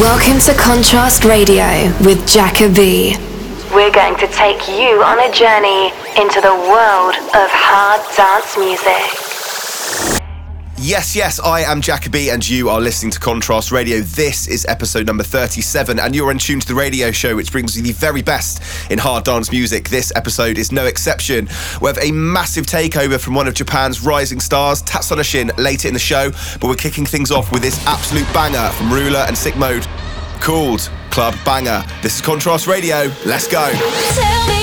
Welcome to Contrast Radio with Jacoby. We're going to take you on a journey into the world of hard dance music. Yes, yes, I am Jacoby, and you are listening to Contrast Radio. This is episode number 37, and you're in tune to the radio show, which brings you the very best in hard dance music. This episode is no exception. We have a massive takeover from one of Japan's rising stars, Tatsunoshin, later in the show, but we're kicking things off with this absolute banger from Rooler and Sickmode called Club Banger. This is Contrast Radio. Let's go.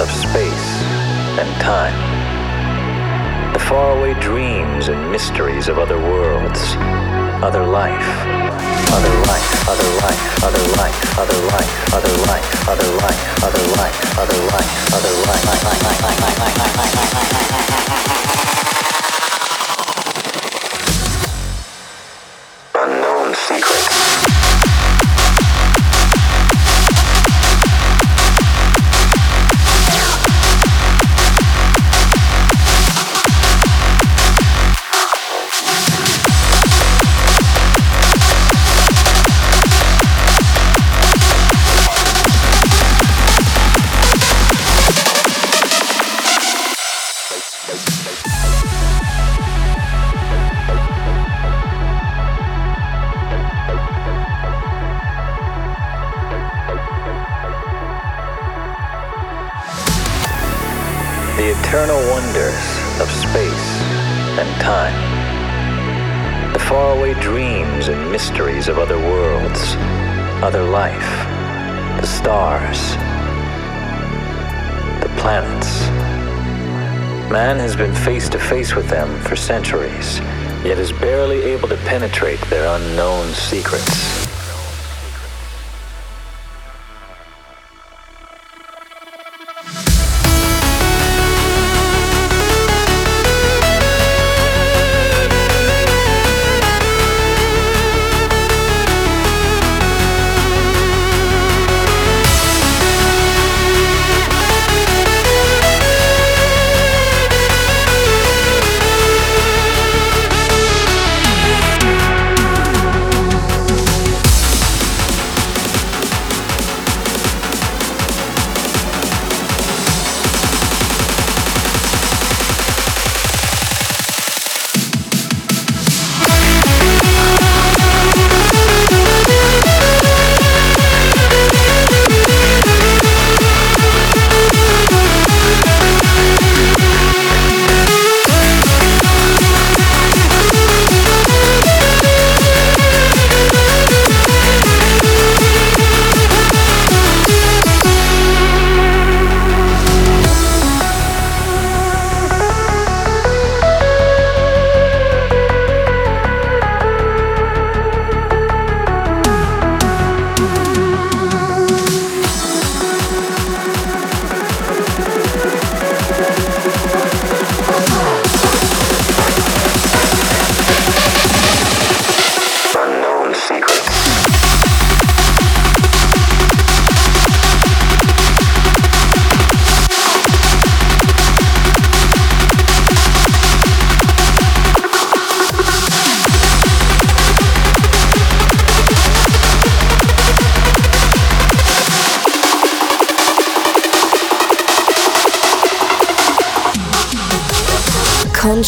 of space and time. The faraway dreams and mysteries of other worlds, other life other life, other life, other life, other life, other life, other life, other life, other life, other life, other life, of other worlds, other life, the stars, the planets. Man has been face to face with them for centuries, yet is barely able to penetrate their unknown secrets.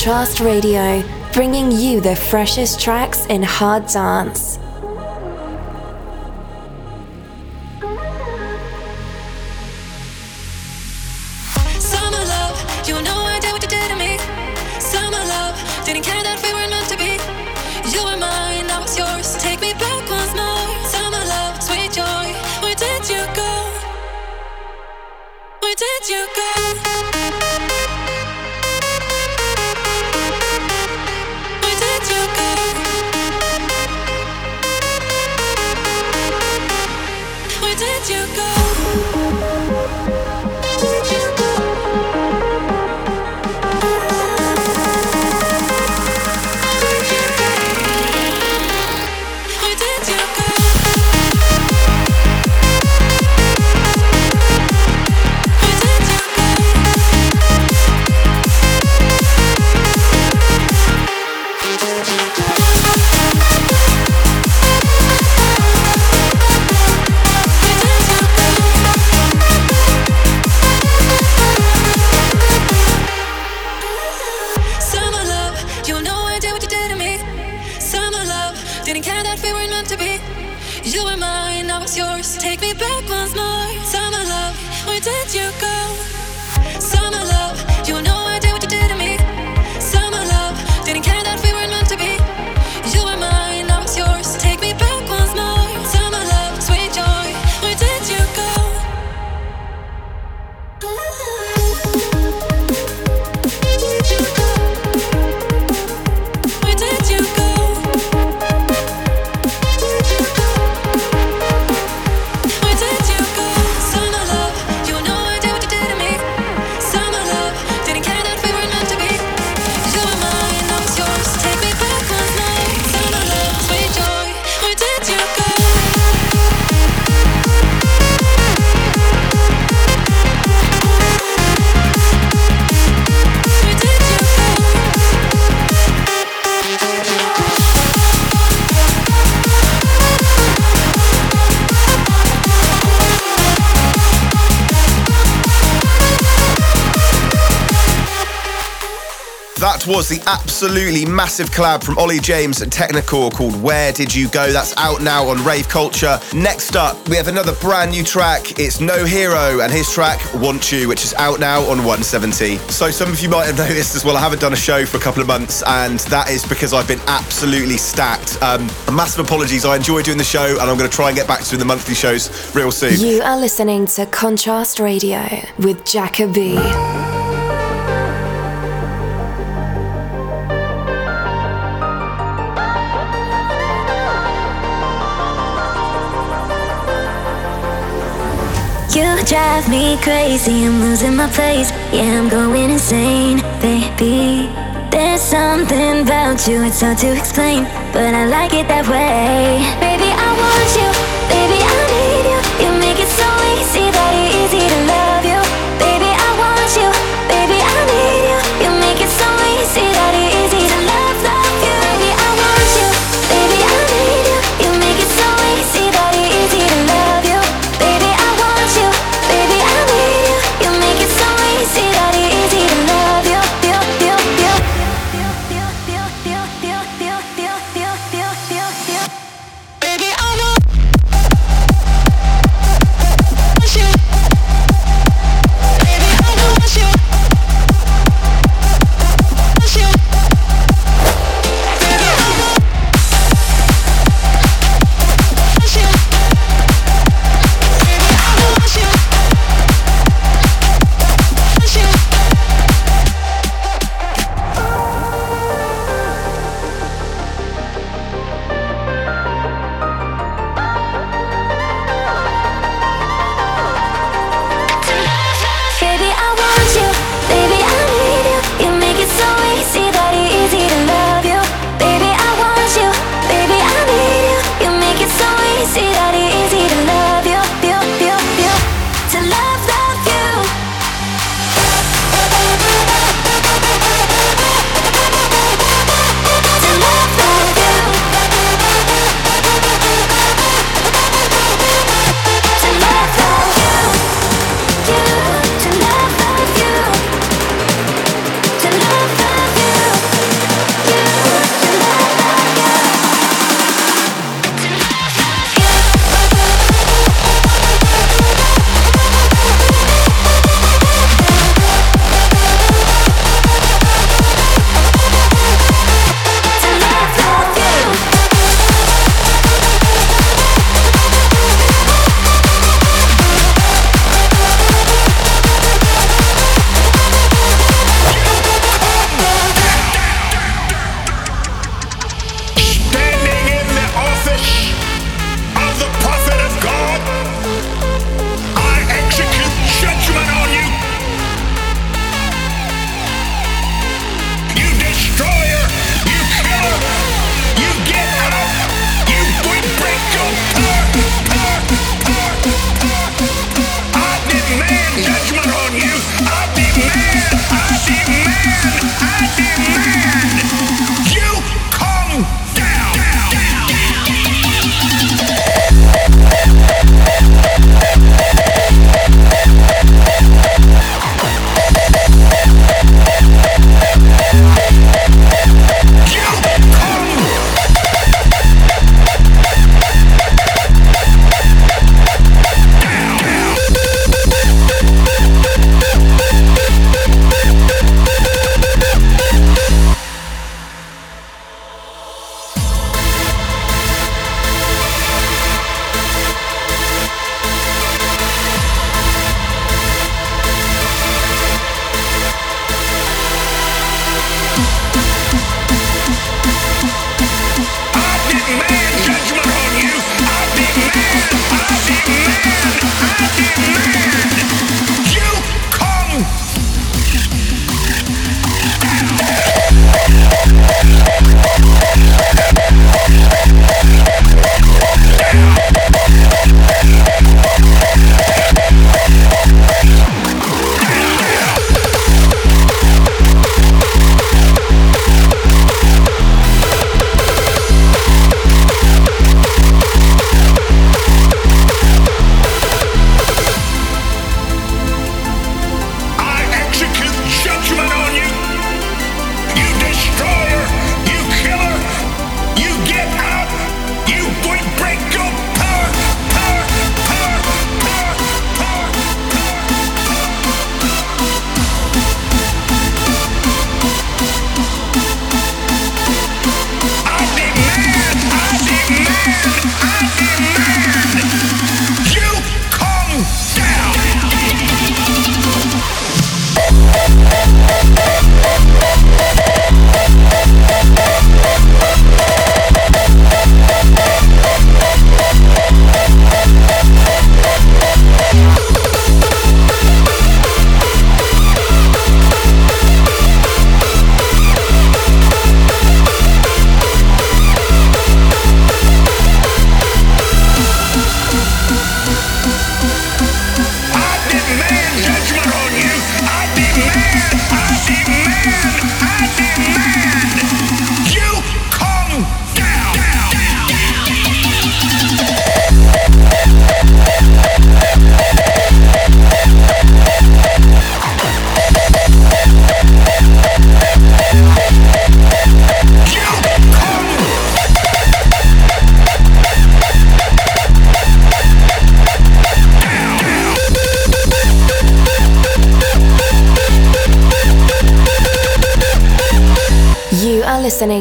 Contrast Radio, bringing you the freshest tracks in hard dance. you go. The absolutely massive collab from Ollie James and Technicore called Where Did You Go? That's out now on Rave Culture. Next up, we have another brand new track. It's No Hero and his track Want You, which is out now on 170. So some of you might have noticed as well, I haven't done a show for a couple of months, and that is because I've been absolutely stacked. Um, massive apologies. I enjoy doing the show, and I'm going to try and get back to the monthly shows real soon. You are listening to Contrast Radio with Jacoby. You drive me crazy, I'm losing my place. Yeah, I'm going insane, baby. There's something about you, it's hard to explain, but I like it that way. Baby, I want you, baby, I need you. You make it so easy that it's easy to love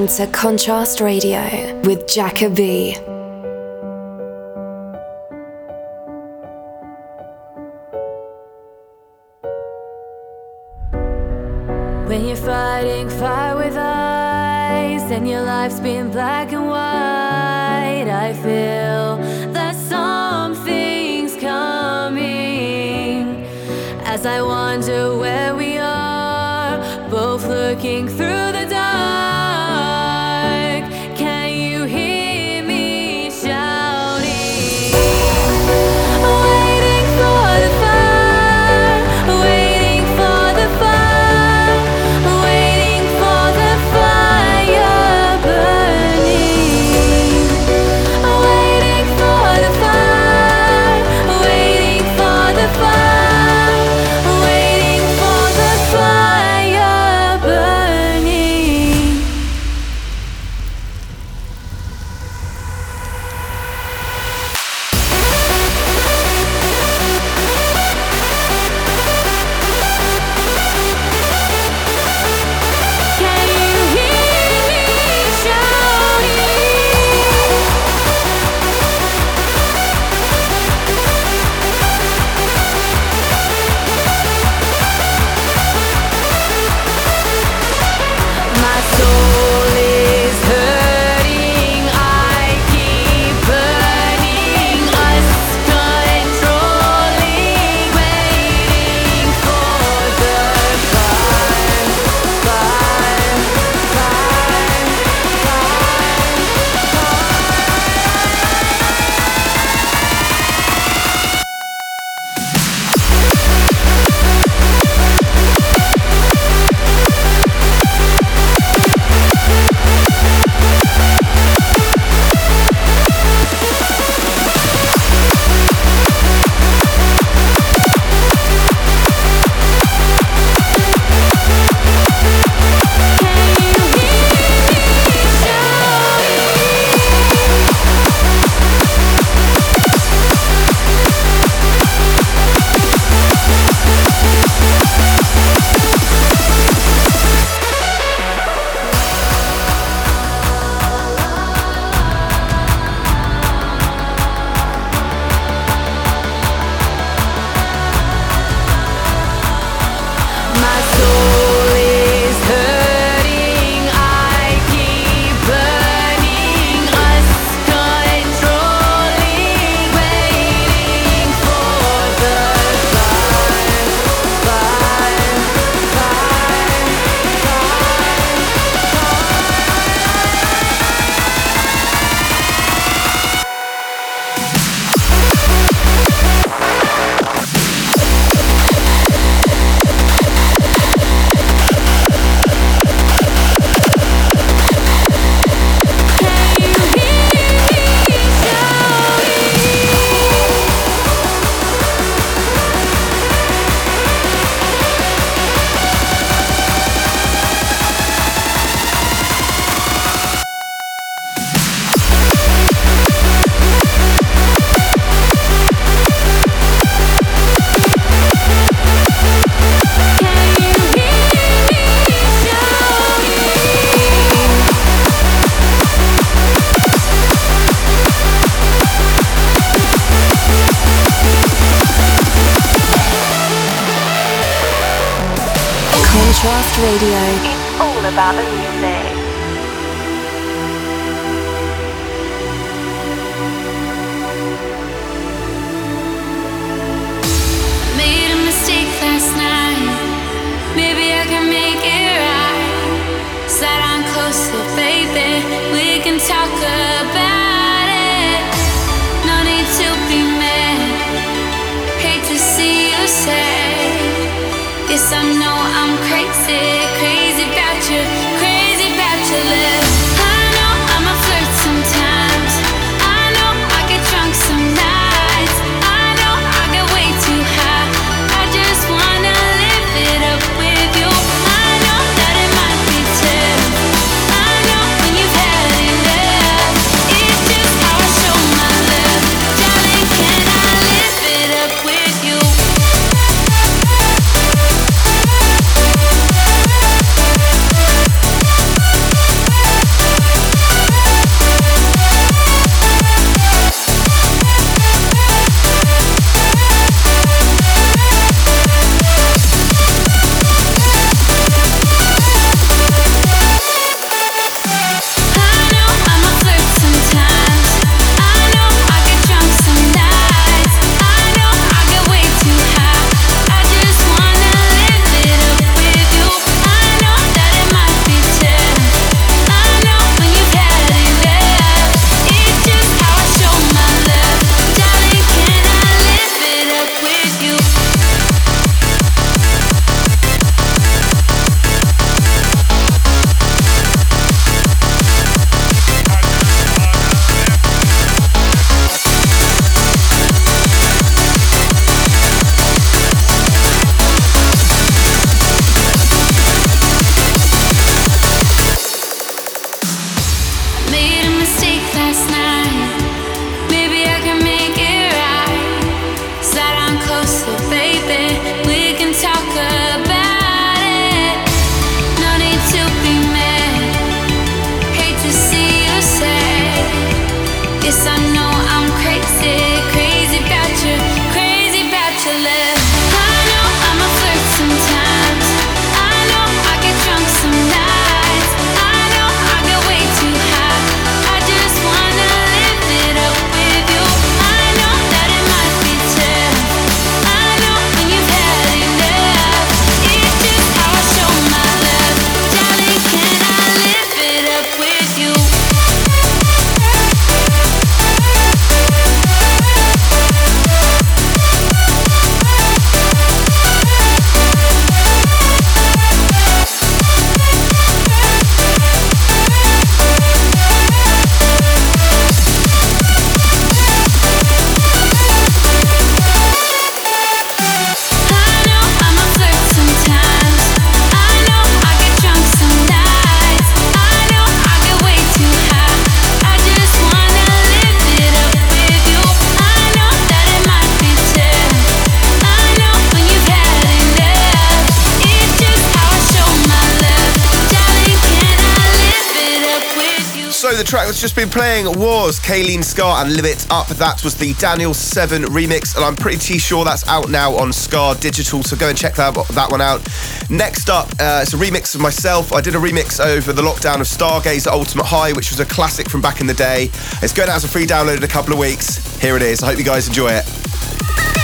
listening to Contrast Radio with Jacoby. When you're fighting fire with ice and your life's been black and white, I feel Robin? The track that's just been playing was Kayleen Scar and Live It Up. That was the Daniel 7 remix, and I'm pretty sure that's out now on Scar Digital, so go and check that, that one out. Next up, uh, it's a remix of myself. I did a remix over the lockdown of Stargazer Ultimate High, which was a classic from back in the day. It's going out as a free download in a couple of weeks. Here it is. I hope you guys enjoy it.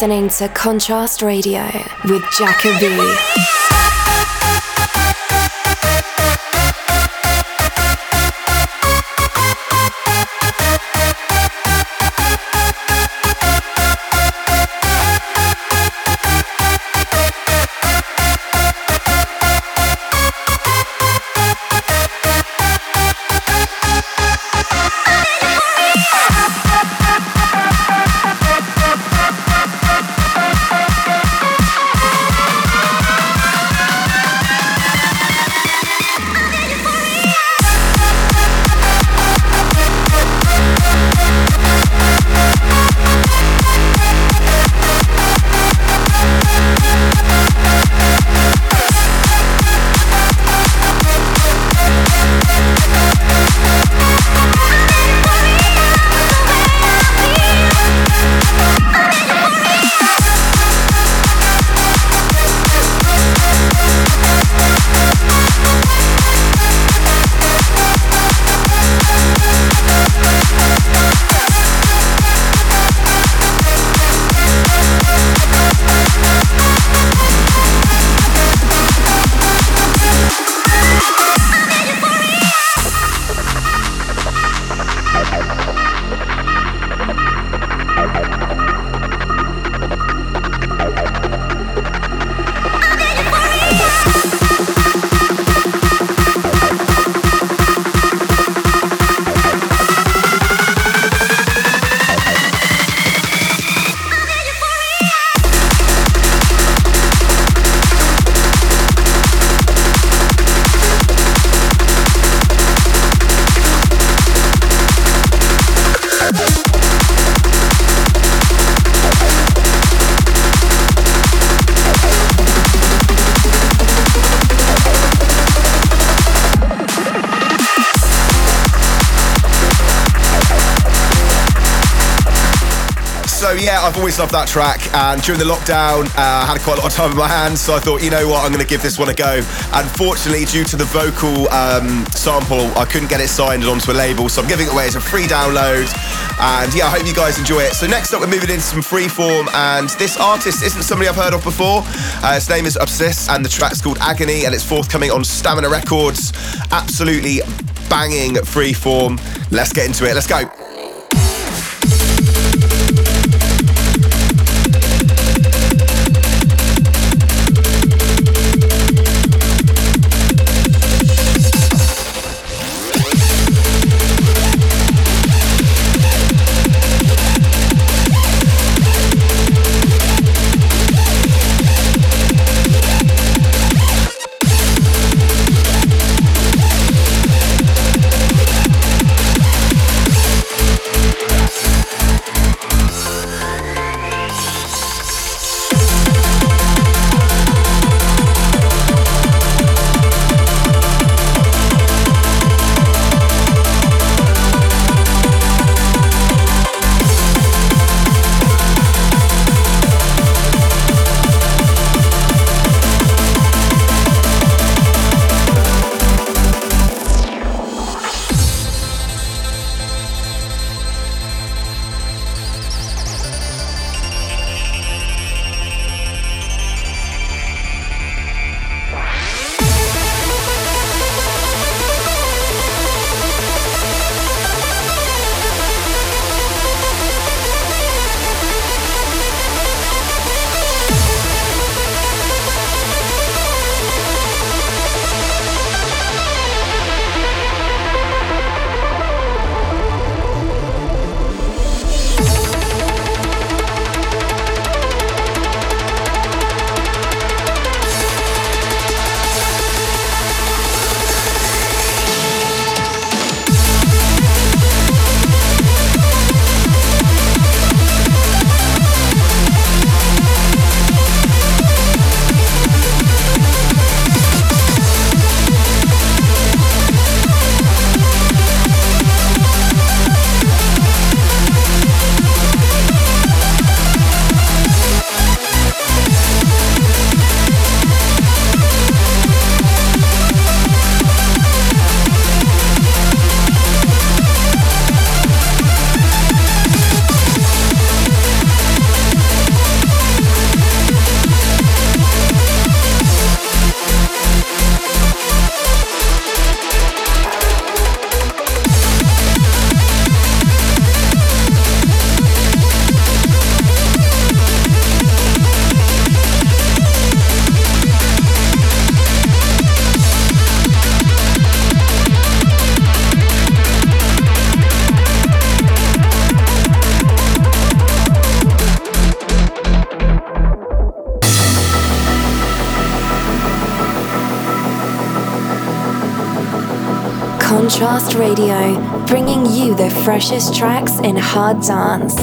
Listening to Contrast Radio with Jacoby. Always loved that track, and during the lockdown, uh, I had quite a lot of time in my hands, so I thought, you know what, I'm going to give this one a go. Unfortunately, due to the vocal um, sample, I couldn't get it signed onto a label, so I'm giving it away as a free download. And yeah, I hope you guys enjoy it. So next up, we're moving into some freeform, and this artist isn't somebody I've heard of before. Uh, his name is Obsess, and the track's called Agony, and it's forthcoming on Stamina Records. Absolutely banging freeform. Let's get into it. Let's go. Blast Radio, bringing you the freshest tracks in hard dance.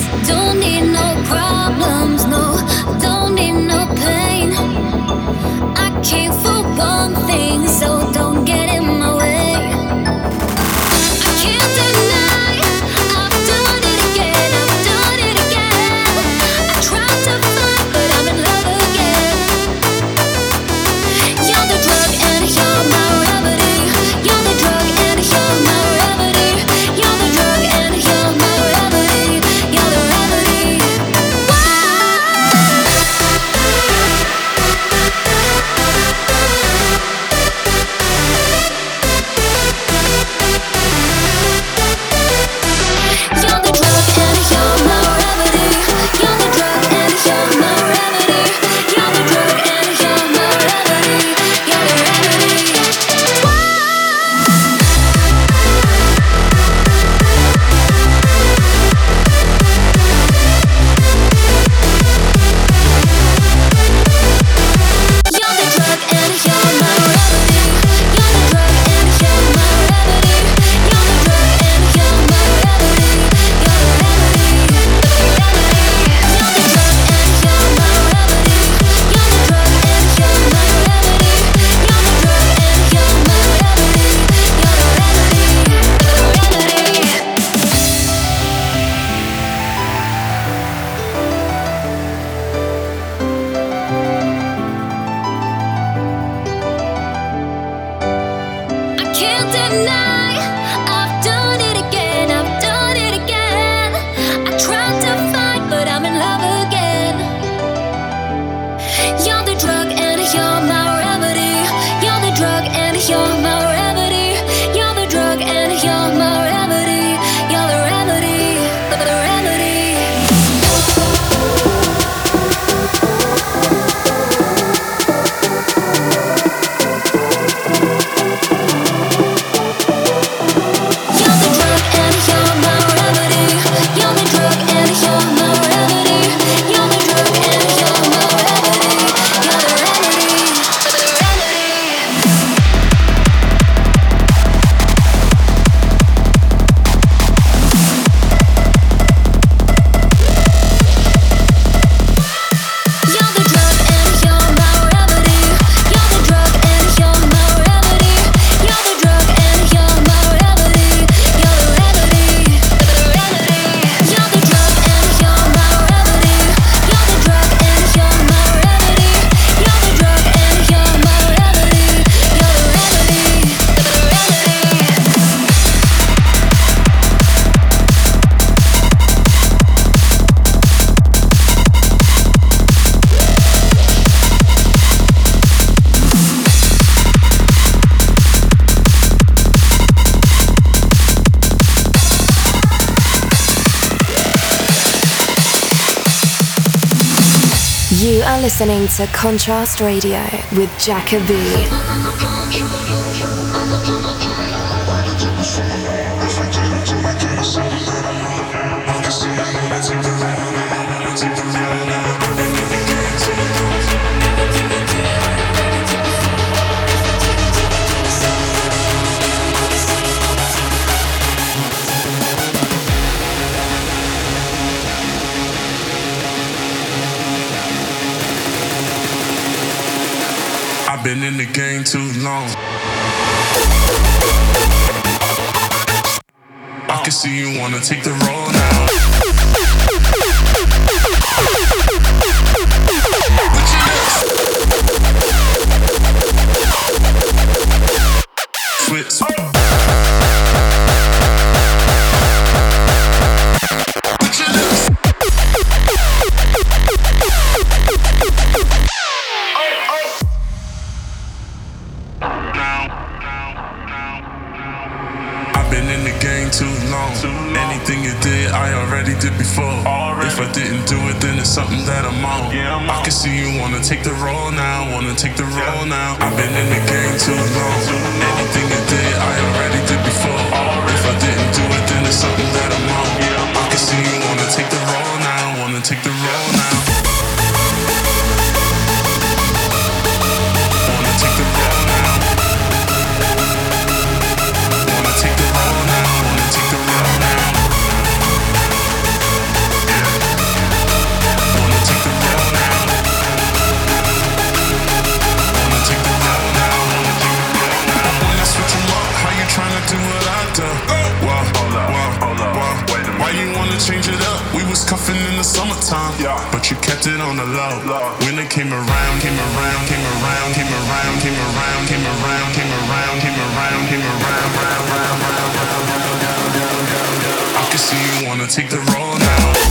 listening to Contrast Radio with Jacoby. wanna take the you did, I already did before. Already. If I didn't do it, then it's something that I'm on. Yeah, I can see you wanna take the role now, wanna take the role yeah. now. I've been in the game too long. Anything you did, I already did before. Already. If I didn't do it, then it's something that I'm on. Yeah, I'm on. I can see you wanna take the role now, wanna take the role now. Summertime, yeah. but you kept it on the low. When it came around, came around, came around, came around, came around, came around, came around, came around, came around, round, round, round, round, round, round, round, round. I can see you wanna take the roll now.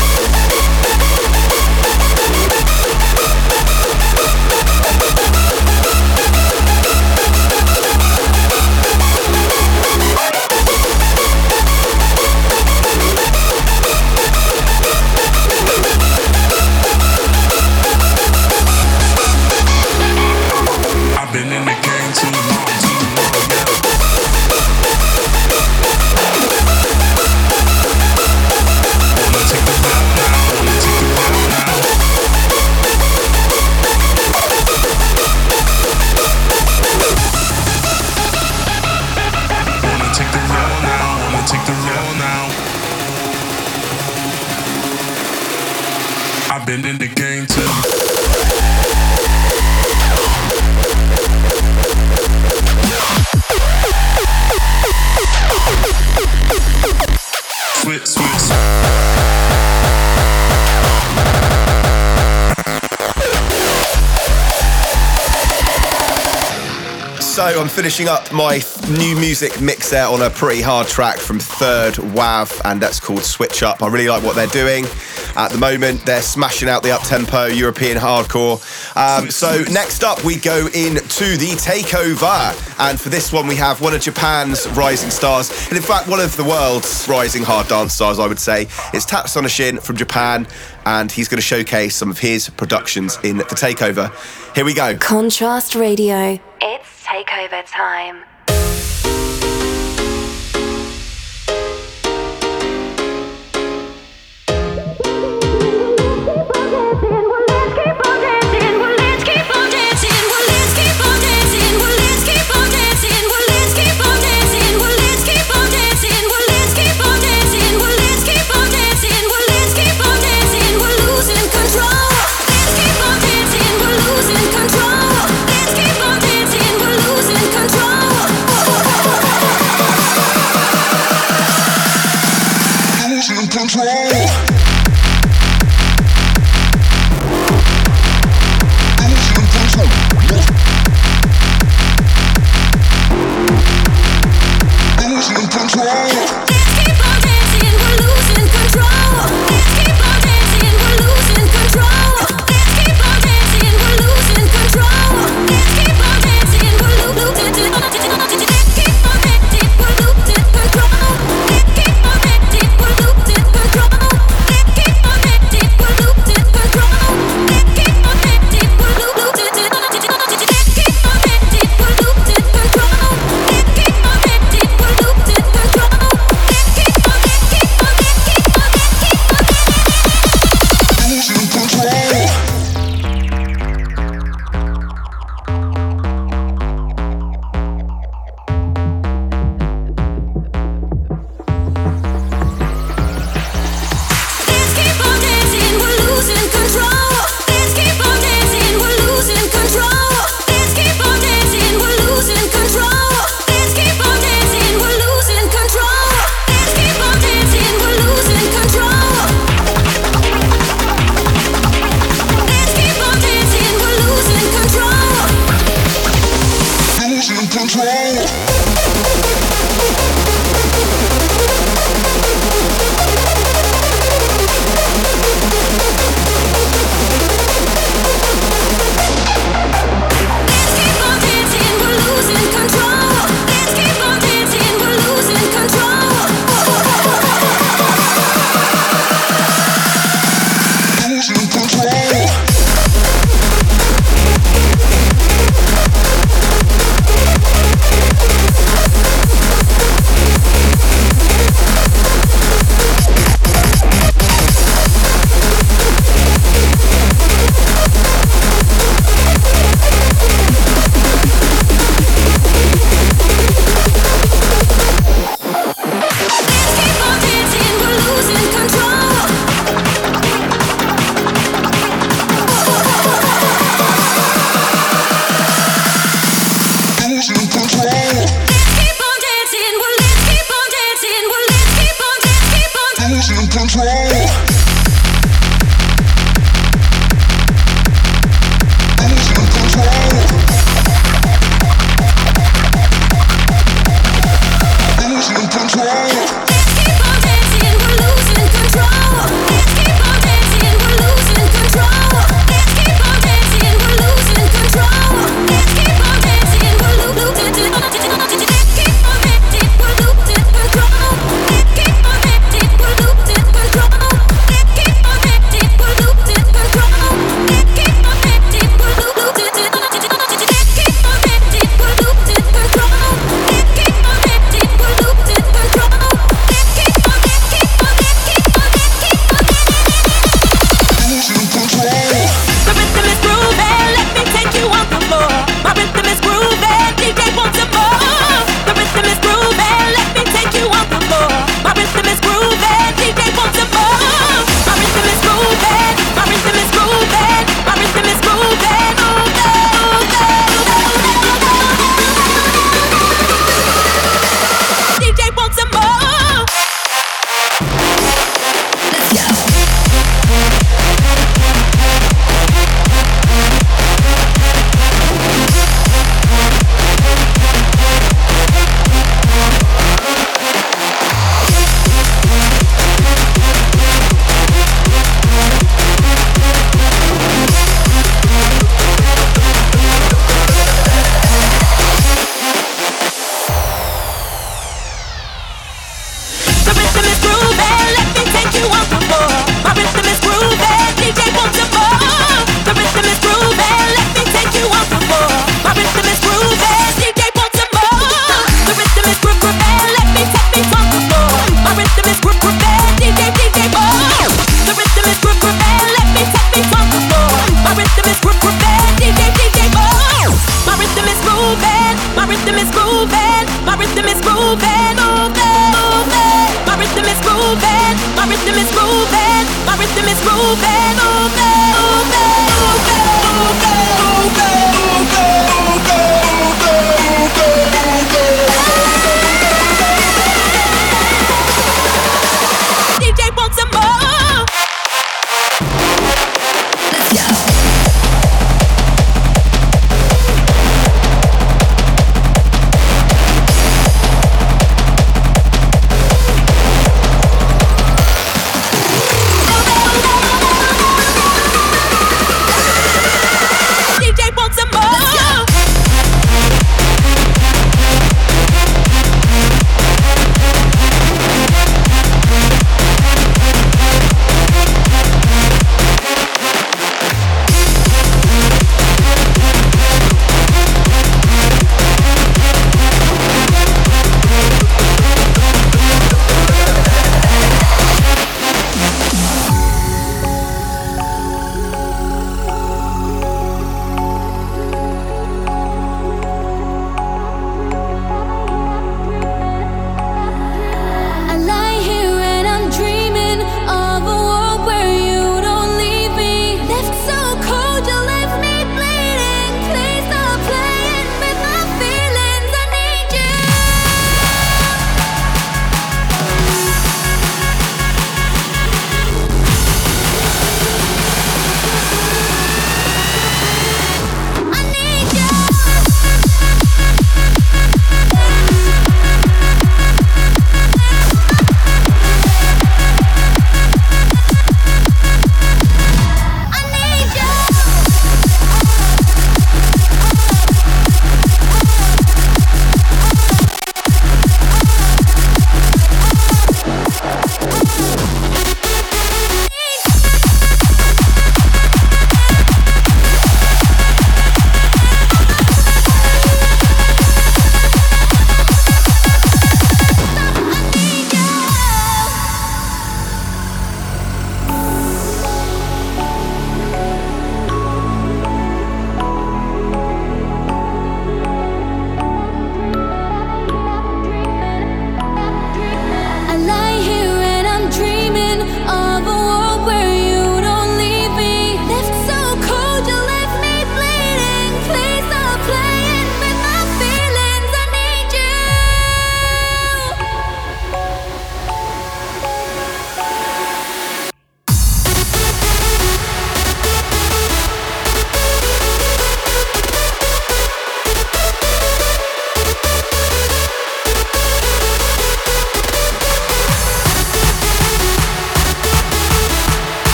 So I'm finishing up my new music mix there on a pretty hard track from Third WAV, and that's called Switch Up. I really like what they're doing at the moment. They're smashing out the up-tempo European hardcore. Um, so next up, we go into the takeover, and for this one, we have one of Japan's rising stars, and in fact, one of the world's rising hard dance stars, I would say. It's Tatsunoshin from Japan, and he's going to showcase some of his productions in the takeover. Here we go. Contrast Radio. It's takeover time.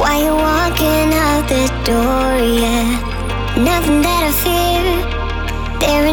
Why you walking out the door, yeah. Nothing that I fear. There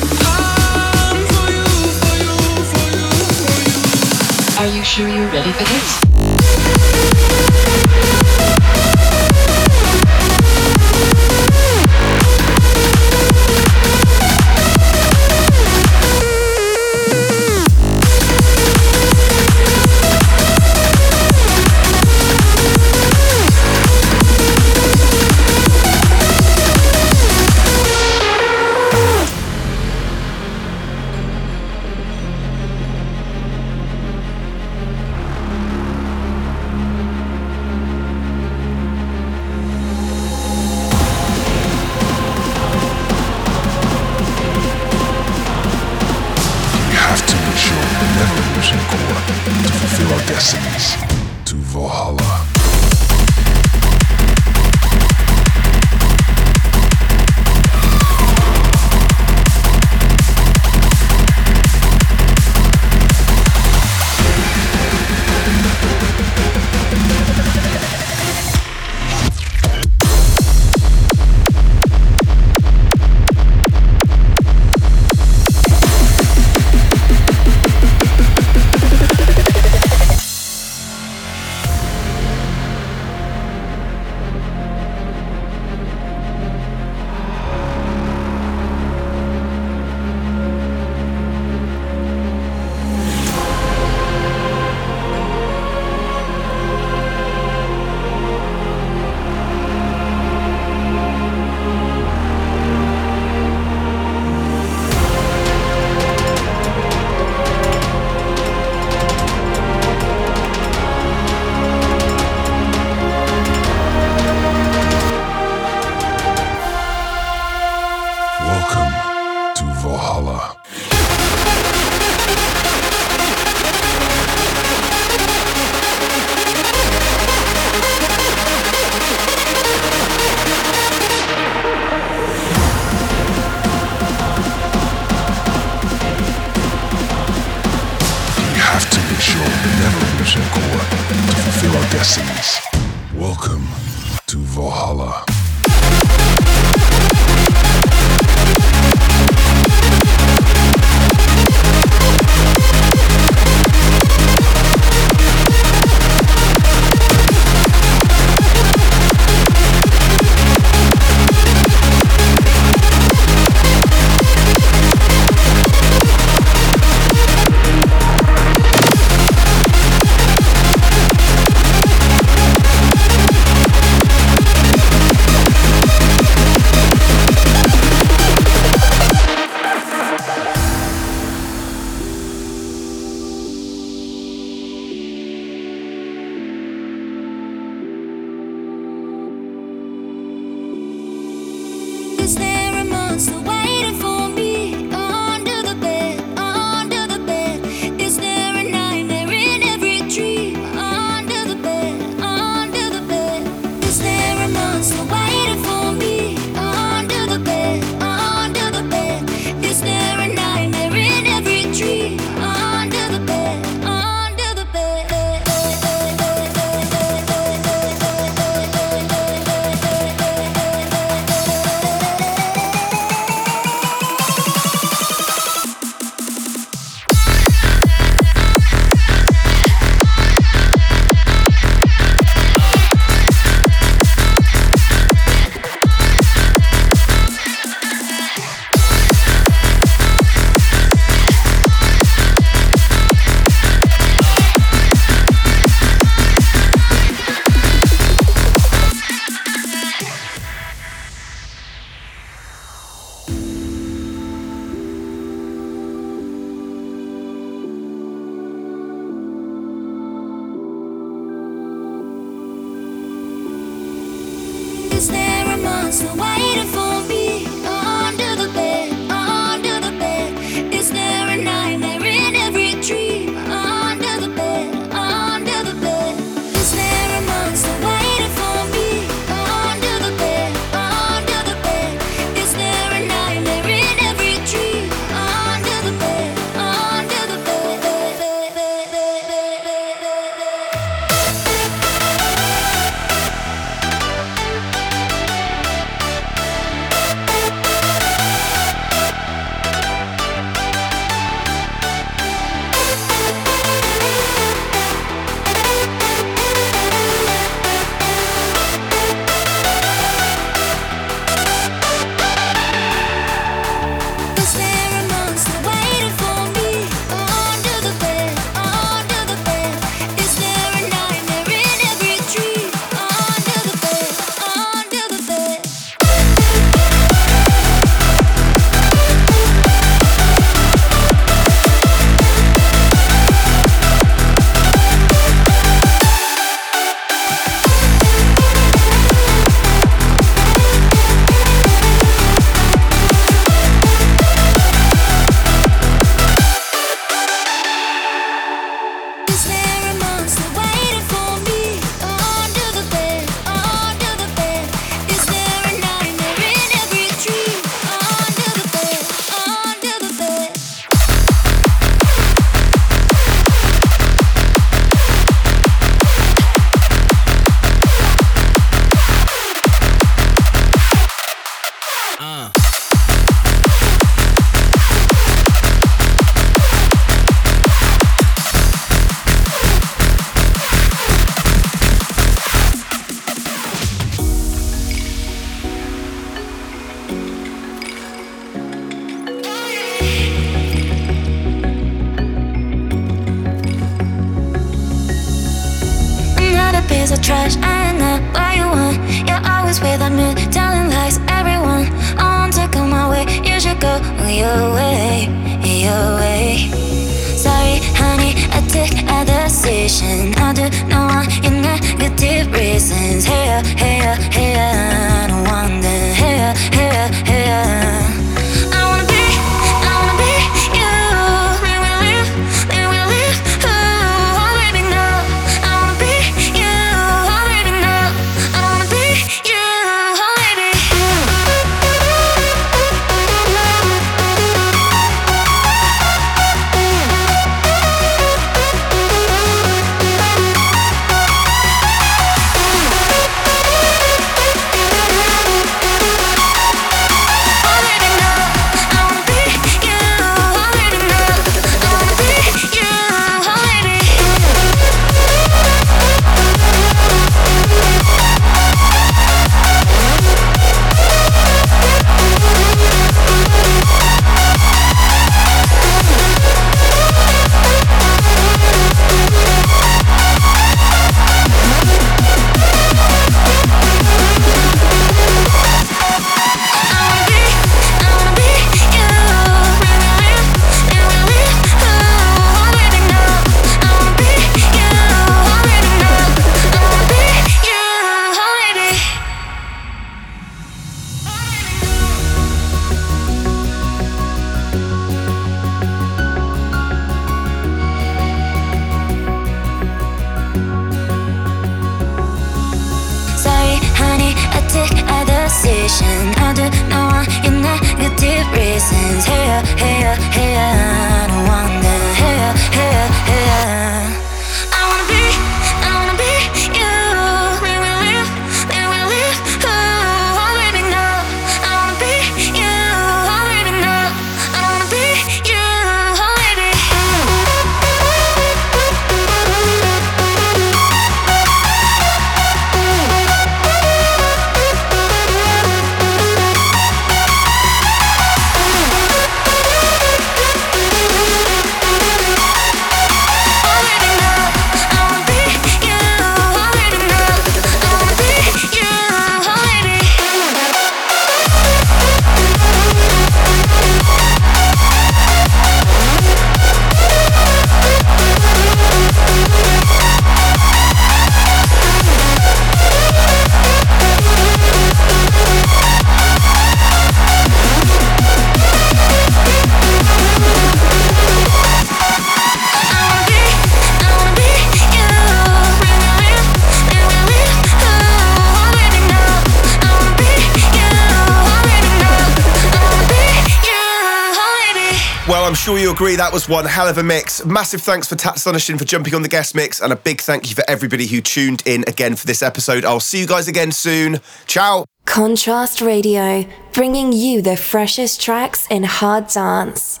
that was one hell of a mix. Massive thanks for Tatsunoshin for jumping on the guest mix, and a big thank you for everybody who tuned in again for this episode. I'll see you guys again soon. Ciao. Contrast Radio, bringing you the freshest tracks in hard dance.